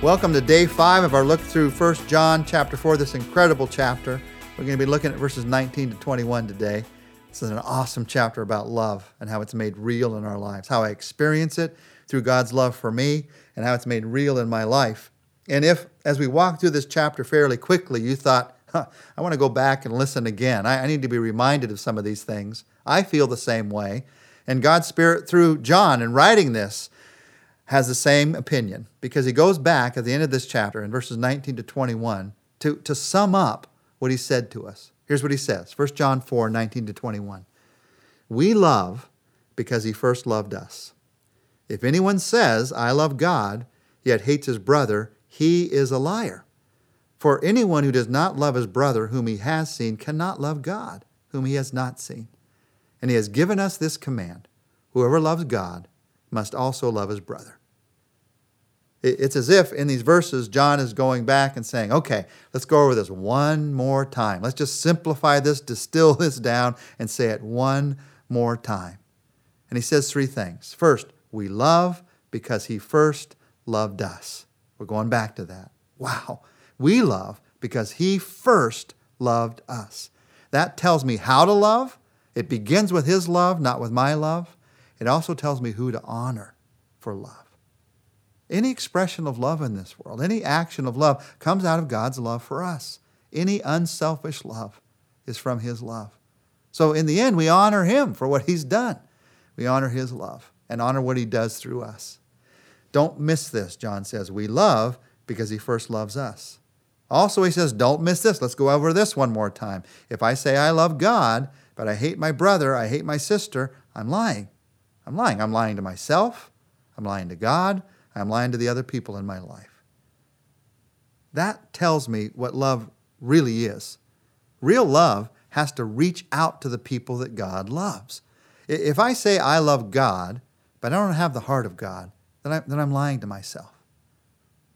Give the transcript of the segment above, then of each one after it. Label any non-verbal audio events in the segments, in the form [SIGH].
Welcome to day five of our look through 1 John chapter 4, this incredible chapter. We're going to be looking at verses 19 to 21 today. This is an awesome chapter about love and how it's made real in our lives, how I experience it through God's love for me, and how it's made real in my life. And if, as we walk through this chapter fairly quickly, you thought, huh, I want to go back and listen again, I, I need to be reminded of some of these things, I feel the same way. And God's Spirit, through John in writing this, has the same opinion because he goes back at the end of this chapter in verses 19 to 21 to, to sum up what he said to us. Here's what he says 1 John 4 19 to 21. We love because he first loved us. If anyone says, I love God, yet hates his brother, he is a liar. For anyone who does not love his brother whom he has seen cannot love God whom he has not seen. And he has given us this command whoever loves God must also love his brother. It's as if in these verses, John is going back and saying, okay, let's go over this one more time. Let's just simplify this, distill [LAUGHS] this down, and say it one more time. And he says three things. First, we love because he first loved us. We're going back to that. Wow. We love because he first loved us. That tells me how to love. It begins with his love, not with my love. It also tells me who to honor for love. Any expression of love in this world, any action of love comes out of God's love for us. Any unselfish love is from His love. So in the end, we honor Him for what He's done. We honor His love and honor what He does through us. Don't miss this, John says. We love because He first loves us. Also, he says, don't miss this. Let's go over this one more time. If I say I love God, but I hate my brother, I hate my sister, I'm lying. I'm lying. I'm lying to myself. I'm lying to God. I'm lying to the other people in my life. That tells me what love really is. Real love has to reach out to the people that God loves. If I say I love God, but I don't have the heart of God, then, I, then I'm lying to myself.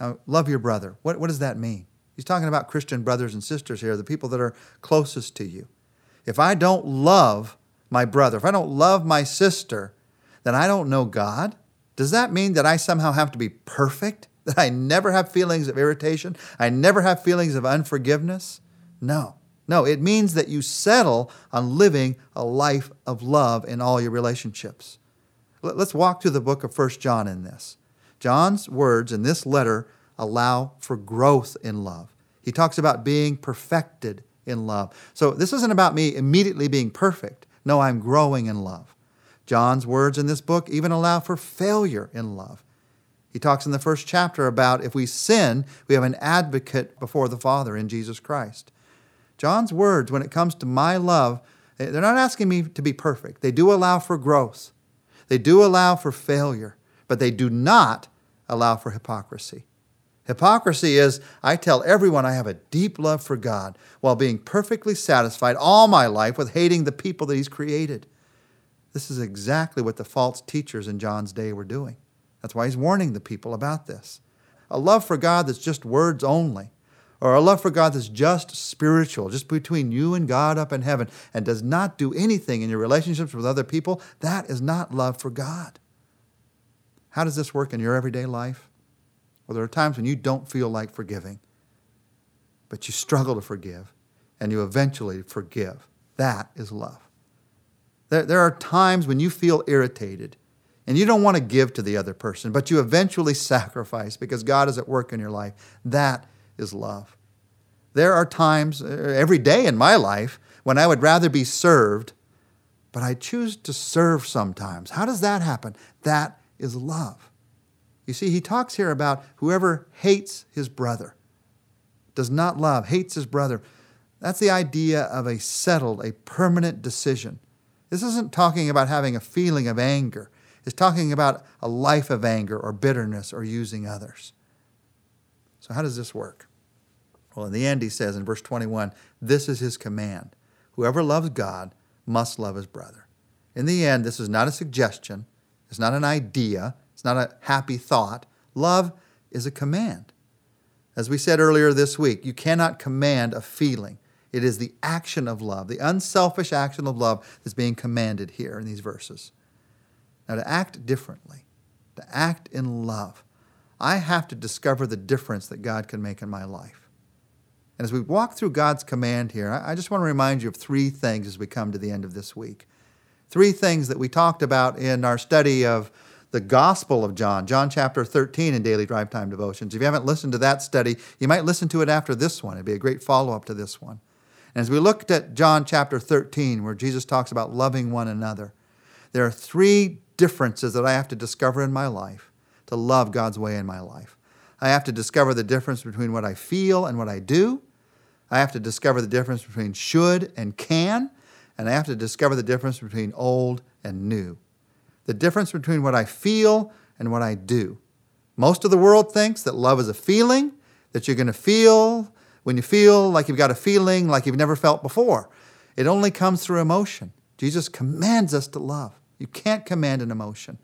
Now, love your brother. What, what does that mean? He's talking about Christian brothers and sisters here, the people that are closest to you. If I don't love my brother, if I don't love my sister, then I don't know God. Does that mean that I somehow have to be perfect? [LAUGHS] That I never have feelings of irritation? I never have feelings of unforgiveness? No. No, it means that you settle on living a life of love in all your relationships. Let's walk through the book of 1 John in this. John's words in this letter allow for growth in love. He talks about being perfected in love. So this isn't about me immediately being perfect. No, I'm growing in love. John's words in this book even allow for failure in love. He talks in the first chapter about if we sin, we have an advocate before the Father in Jesus Christ. John's words, when it comes to my love, they're not asking me to be perfect. They do allow for growth, they do allow for failure, but they do not allow for hypocrisy. Hypocrisy is I tell everyone I have a deep love for God while being perfectly satisfied all my life with hating the people that He's created. This is exactly what the false teachers in John's day were doing. That's why he's warning the people about this. A love for God that's just words only, or a love for God that's just spiritual, just between you and God up in heaven, and does not do anything in your relationships with other people, that is not love for God. How does this work in your everyday life? Well, there are times when you don't feel like forgiving, but you struggle to forgive, and you eventually forgive. That is love. There, there are times when you feel irritated and you don't want to give to the other person, but you eventually sacrifice because God is at work in your life. That is love. There are times, uh, every day in my life, when I would rather be served, but I choose to serve sometimes. How does that happen? That is love. You see, he talks here about whoever hates his brother, does not love, hates his brother. That's the idea of a settled, a permanent decision. This isn't talking about having a feeling of anger. It's talking about a life of anger or bitterness or using others. So, how does this work? Well, in the end, he says in verse 21 this is his command whoever loves God must love his brother. In the end, this is not a suggestion, it's not an idea, it's not a happy thought. Love is a command. As we said earlier this week, you cannot command a feeling. It is the action of love, the unselfish action of love that's being commanded here in these verses. Now, to act differently, to act in love, I have to discover the difference that God can make in my life. And as we walk through God's command here, I just want to remind you of three things as we come to the end of this week. Three things that we talked about in our study of the Gospel of John, John chapter 13 in Daily Drive Time Devotions. If you haven't listened to that study, you might listen to it after this one. It'd be a great follow up to this one. As we looked at John chapter 13, where Jesus talks about loving one another, there are three differences that I have to discover in my life to love God's way in my life. I have to discover the difference between what I feel and what I do. I have to discover the difference between should and can. And I have to discover the difference between old and new. The difference between what I feel and what I do. Most of the world thinks that love is a feeling, that you're going to feel when you feel like you've got a feeling like you've never felt before. It only comes through emotion. Jesus commands us to love. You can't command an emotion.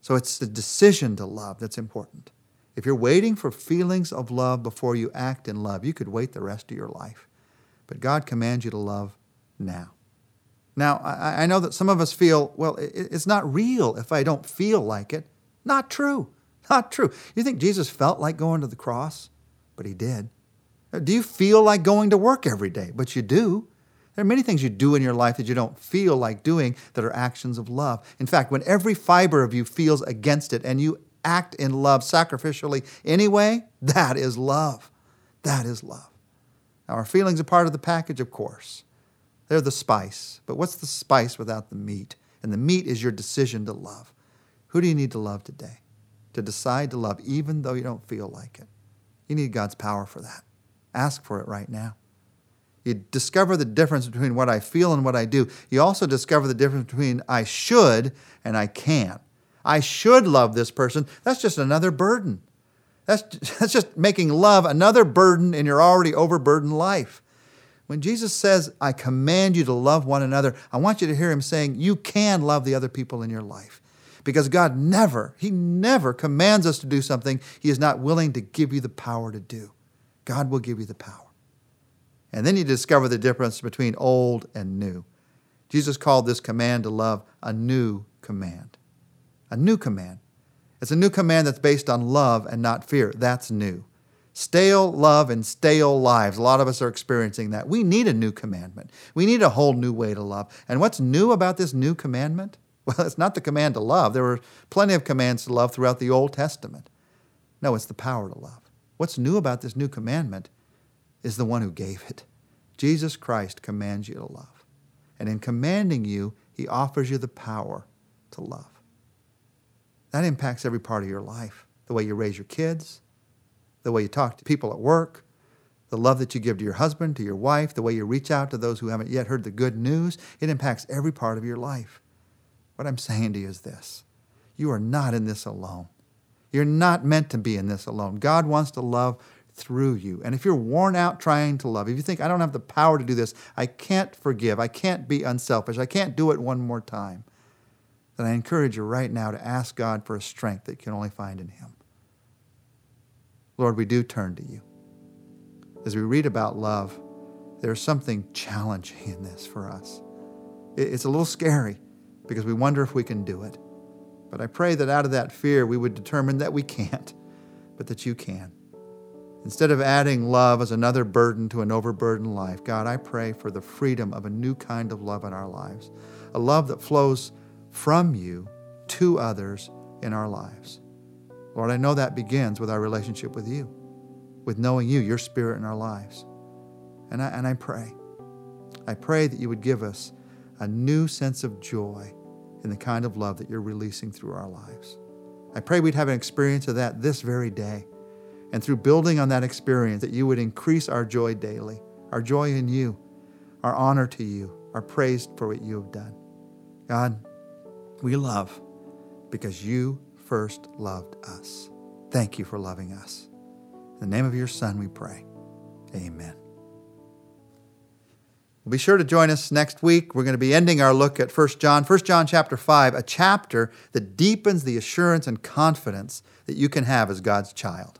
So it's the decision to love that's important. If you're waiting for feelings of love before you act in love, you could wait the rest of your life. But God commands you to love now. Now, I, know that some of us feel, well, it's not real if I don't feel like it. Not true. Not true. You think Jesus felt like going to the cross? But he did. Do you feel like going to work every day? But you do. There are many things you do in your life that you don't feel like doing that are actions of love. In fact, when every fiber of you feels against it and you act in love sacrificially anyway, that is love. That is love. Now, our feelings are part of the package, of course. They're the spice. But what's the spice without the meat? And the meat is your decision to love. Who do you need to love today? To decide to love even though you don't feel like it. You need God's power for that. Ask for it right now. You discover the difference between what I feel and what I do. You also discover the difference between I should and I can. I should love this person. That's just another burden. That's, [LAUGHS] that's just making love another burden in your already overburdened life. When Jesus says, I command you to love one another, I want you to hear him saying, You can love the other people in your life. Because God never, He never commands us to do something He is not willing to give you the power to do. God will give you the power. And then you discover the difference between old and new. Jesus called this command to love a new command. A new command. It's a new command that's based on love and not fear. That's new. Stale love and stale lives. A lot of us are experiencing that. We need a new commandment. We need a whole new way to love. And what's new about this new commandment? [LAUGHS] Well, it's not the command to love. There were plenty of commands to love throughout the Old Testament. No, it's the power to love. What's new about this new commandment is the one who gave it. Jesus Christ commands you to love. And in commanding you, he offers you the power to love. That impacts every part of your life the way you raise your kids, the way you talk to people at work, the love that you give to your husband, to your wife, the way you reach out to those who haven't yet heard the good news. It impacts every part of your life. What I'm saying to you is this you are not in this alone. You're not meant to be in this alone. God wants to love through you. And if you're worn out trying to love, if you think, I don't have the power to do this, I can't forgive, I can't be unselfish, I can't do it one more time, then I encourage you right now to ask God for a strength that you can only find in Him. Lord, we do turn to you. As we read about love, there's something challenging in this for us. It's a little scary because we wonder if we can do it. But I pray that out of that fear, we would determine that we can't, but that you can. Instead of adding love as another burden to an overburdened life, God, I pray for the freedom of a new kind of love in our lives, a love that flows from you to others in our lives. Lord, I know that begins with our relationship with you, with knowing you, your spirit in our lives. And I, and I pray, I pray that you would give us a new sense of joy in the kind of love that you're releasing through our lives. I pray we'd have an experience of that this very day and through building on that experience, that you would increase our joy daily, our joy in you, our honor to you, our praise for what you have done. God, we love because you first loved us. Thank you for loving us. In the name of your Son, we pray. Amen. Well, be sure to join us next week. We're going to be ending our look at 1 John, 1 John chapter 5, a chapter that deepens the assurance and confidence that you can have as God's child.